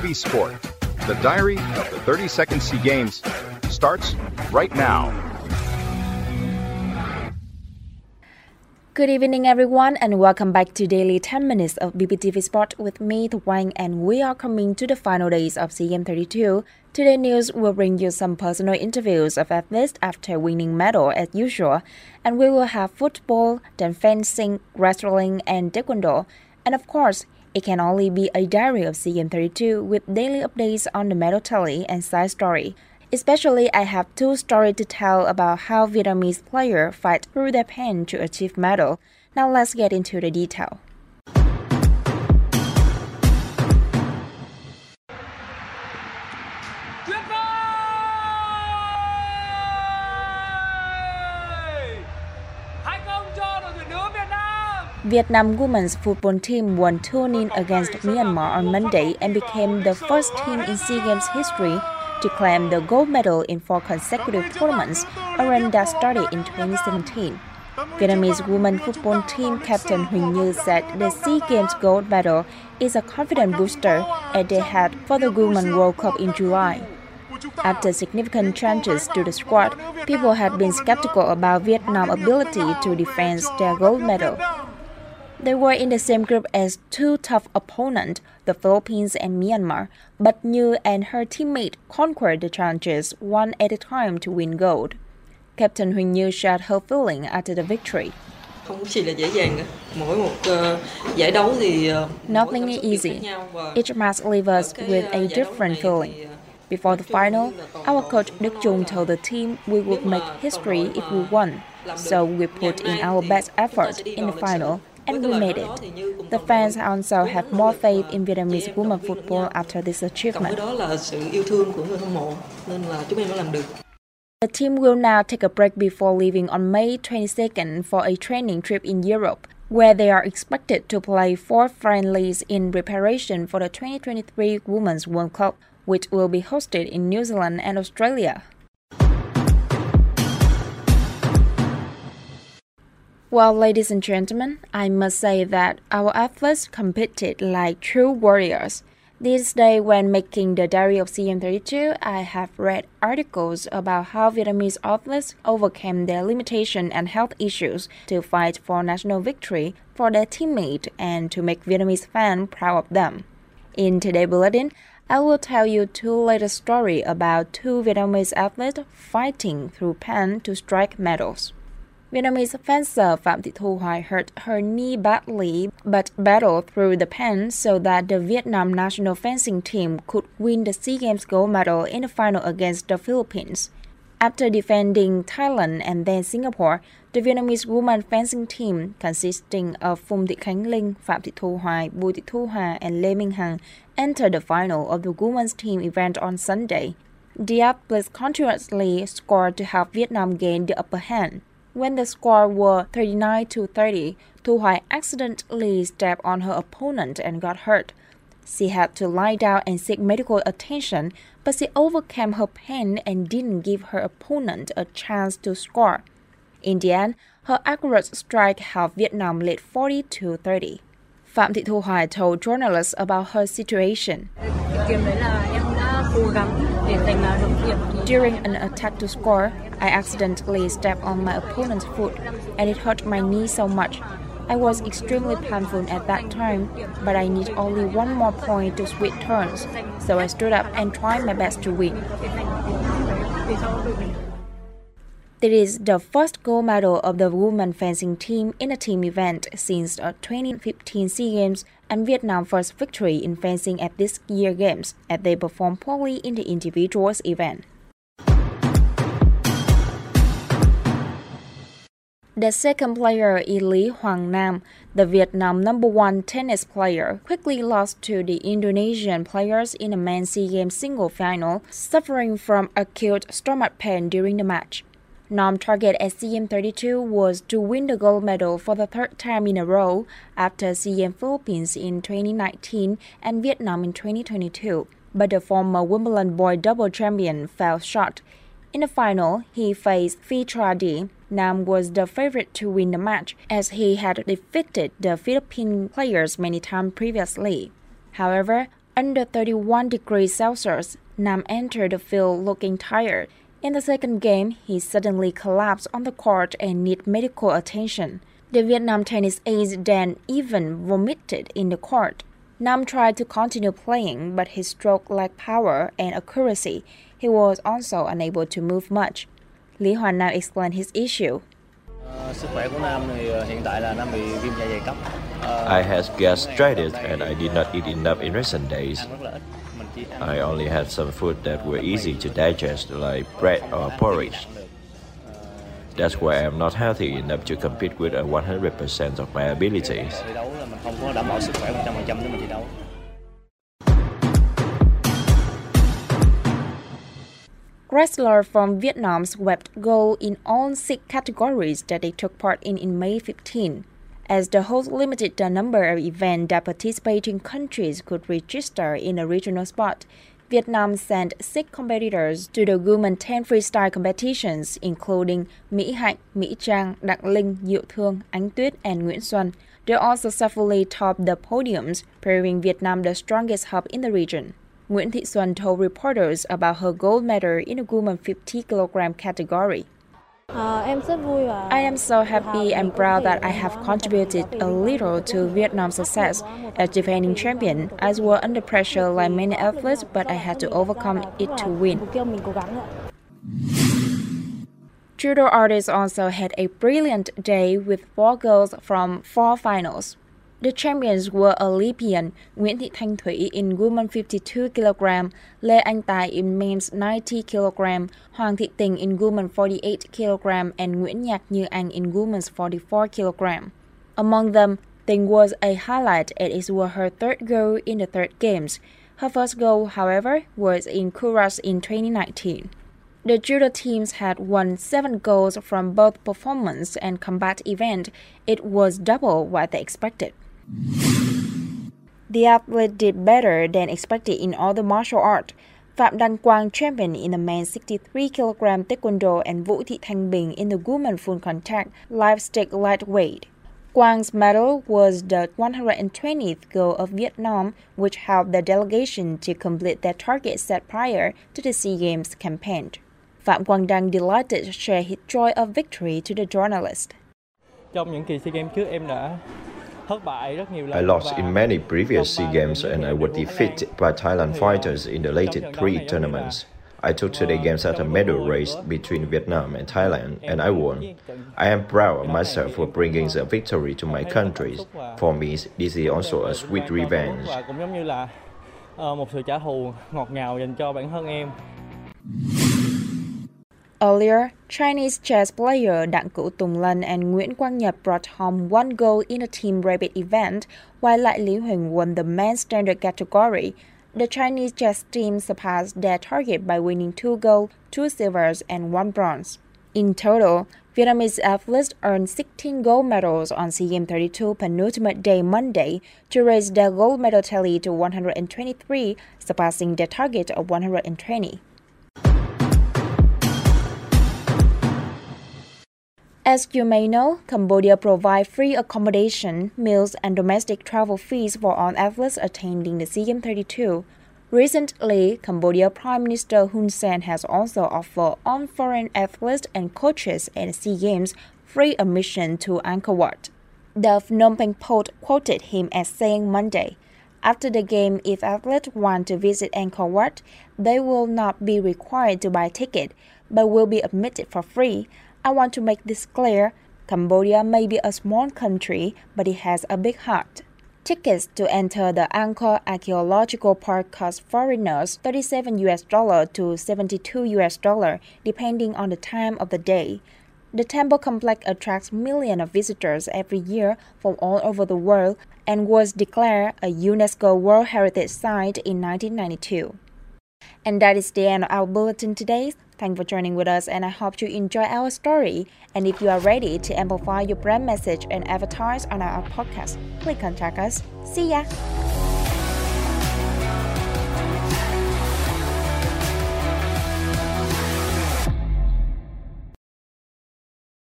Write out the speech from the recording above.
BPTV Sport, the diary of the 32nd SEA Games, starts right now. Good evening, everyone, and welcome back to Daily 10 Minutes of BPTV Sport with me, The Wang, and we are coming to the final days of SEA Games 32. Today news will bring you some personal interviews of athletes after winning medal as usual, and we will have football, then fencing, wrestling, and taekwondo, and of course, it can only be a diary of SEA Games 32 with daily updates on the medal tally and side story. Especially, I have two stories to tell about how Vietnamese players fight through their pain to achieve medal. Now let's get into the detail. Vietnam women's football team won 2-0 against Myanmar on Monday and became the first team in SEA Games history to claim the gold medal in four consecutive tournaments, a run that started in 2017. Vietnamese women football team captain Huỳnh Như said the SEA Games gold medal is a confident booster as they had for the Women's World Cup in July. After significant changes to the squad, people had been skeptical about Vietnam's ability to defend their gold medal. They were in the same group as two tough opponents, the Philippines and Myanmar, but Như and her teammate conquered the challenges one at a time to win gold. Captain Huỳnh Như shared her feeling after the victory. Nothing is easy. Each match leaves us with a different feeling. Before the final, our coach Đức Chung told the team we would make history if we won. So we put in our best effort in the final and we made it. The fans also have more faith in Vietnamese women football after this achievement. The team will now take a break before leaving on May 22nd for a training trip in Europe, where they are expected to play four friendlies in preparation for the 2023 Women's World Cup, which will be hosted in New Zealand and Australia. Well, ladies and gentlemen, I must say that our athletes competed like true warriors. This day, when making the Diary of SEA Games 32, I have read articles about how Vietnamese athletes overcame their limitation and health issues to fight for national victory for their teammate and to make Vietnamese fans proud of them. In today's bulletin, I will tell you two latest stories about two Vietnamese athletes fighting through pain to strike medals. Vietnamese fencer Phạm Thị Thu Hoài hurt her knee badly but battled through the pain so that the Vietnam national fencing team could win the SEA Games gold medal in the final against the Philippines. After defending Thailand and then Singapore, the Vietnamese women fencing team, consisting of Phùng Thị Khánh Linh, Phạm Thị Thu Hoài, Bùi Thị Thu Hà, and Lê Minh Hằng, entered the final of the women's team event on Sunday. Played continuously scored to help Vietnam gain the upper hand. When the score was 39 to 30, Thu Hoài accidentally stepped on her opponent and got hurt. She had to lie down and seek medical attention, but she overcame her pain and didn't give her opponent a chance to score. In the end, her accurate strike helped Vietnam lead 40 to 30. Phạm Thị Thu Hoài told journalists about her situation. During an attack to score, I accidentally stepped on my opponent's foot and it hurt my knee so much. I was extremely painful at that time, but I need only one more point to switch turns, so I stood up and tried my best to win. It is the first gold medal of the women fencing team in a team event since the 2015 SEA Games and Vietnam's first victory in fencing at this year's Games as they performed poorly in the individuals event. The second player is Lý Hoàng Nam, the Vietnam number one tennis player, quickly lost to the Indonesian players in a men's SEA Games single final, suffering from acute stomach pain during the match. Nam target at CM32 was to win the gold medal for the third time in a row after CM Philippines in 2019 and Vietnam in 2022, but the former Wimbledon boy double champion fell short. In the final, he faced Phi Tradi. Nam was the favorite to win the match as he had defeated the Philippine players many times previously. However, Under 31 degrees Celsius, Nam entered the field looking tired. In the second game, he suddenly collapsed on the court and needed medical attention. The Vietnam tennis ace then even vomited in the court. Nam tried to continue playing, but his stroke lacked power and accuracy. He was also unable to move much. Lý Hoàng Nam explained his issue. I had gastritis and I did not eat enough in recent days. I only had some food that were easy to digest like bread or porridge. That's why I'm not healthy enough to compete with 100% of my abilities. Wrestlers from Vietnam swept gold in all six categories that they took part in in May 15. As the host limited the number of events that participating countries could register in a regional spot, Vietnam sent six competitors to the Women 10 freestyle competitions, including Mỹ Hạnh, Mỹ Trang, Đặng Linh, Diệu Thương, Ánh Tuyết, and Nguyễn Xuân. They also successfully topped the podiums, proving Vietnam the strongest hub in the region. Nguyễn Thị Xuân told reporters about her gold medal in the women 50 kg category. I am so happy and proud that I have contributed a little to Vietnam's success. As defending champion, I was under pressure like many athletes, but I had to overcome it to win. Judo artists also had a brilliant day with four girls from four finals. The champions were Olympian Nguyễn Thị Thanh Thủy in women 52 kg, Lê Anh Tài in men's 90 kg, Hoàng Thị Tình in women 48 kg, and Nguyễn Nhạc Như Anh in women's 44 kg. Among them, Tình was a highlight as it was her third goal in the third games. Her first goal, however, was in Kuras in 2019. The judo teams had won seven goals from both performance and combat event. It was double what they expected. The athlete did better than expected in all the martial arts. Phạm Đăng Quang champion in the men's 63 kg taekwondo and Vũ Thị Thanh Bình in the women full contact live stick lightweight. Quang's medal was the 120th goal of Vietnam, which helped the delegation to complete their target set prior to the SEA Games campaign. Phạm Quang Đăng delighted to share his joy of victory to the journalist. Trong những kỳ SEA Games trước em đã I lost in many previous SEA Games and I was defeated by Thailand fighters in the latest three tournaments. I took to the games at a medal race between Vietnam and Thailand and I won. I am proud of myself for bringing the victory to my country. For me, this is also a sweet revenge. Earlier, Chinese chess player Đặng Cửu Tùng Lân and Nguyễn Quang Nhật brought home one gold in a team rapid event, while Lại Lý Huỳnh won the men's standard category. The Chinese chess team surpassed their target by winning two gold, two silvers, and one bronze. In total, Vietnamese athletes earned 16 gold medals on SEA Games 32 penultimate day Monday to raise their gold medal tally to 123, surpassing their target of 120. As you may know, Cambodia provides free accommodation, meals, and domestic travel fees for all athletes attending the SEA Games 32. Recently, Cambodia Prime Minister Hun Sen has also offered all foreign athletes and coaches at SEA Games free admission to Angkor Wat. The Phnom Penh Post quoted him as saying Monday, after the game, if athletes want to visit Angkor Wat, they will not be required to buy ticket, but will be admitted for free. I want to make this clear. Cambodia may be a small country, but it has a big heart. Tickets to enter the Angkor Archaeological Park cost foreigners 37 US dollar to 72 US dollar, depending on the time of the day. The temple complex attracts millions of visitors every year from all over the world and was declared a UNESCO World Heritage Site in 1992. And that is the end of our bulletin today. Thanks for joining with us, and I hope you enjoy our story. And if you are ready to amplify your brand message and advertise on our podcast, please contact us. See ya!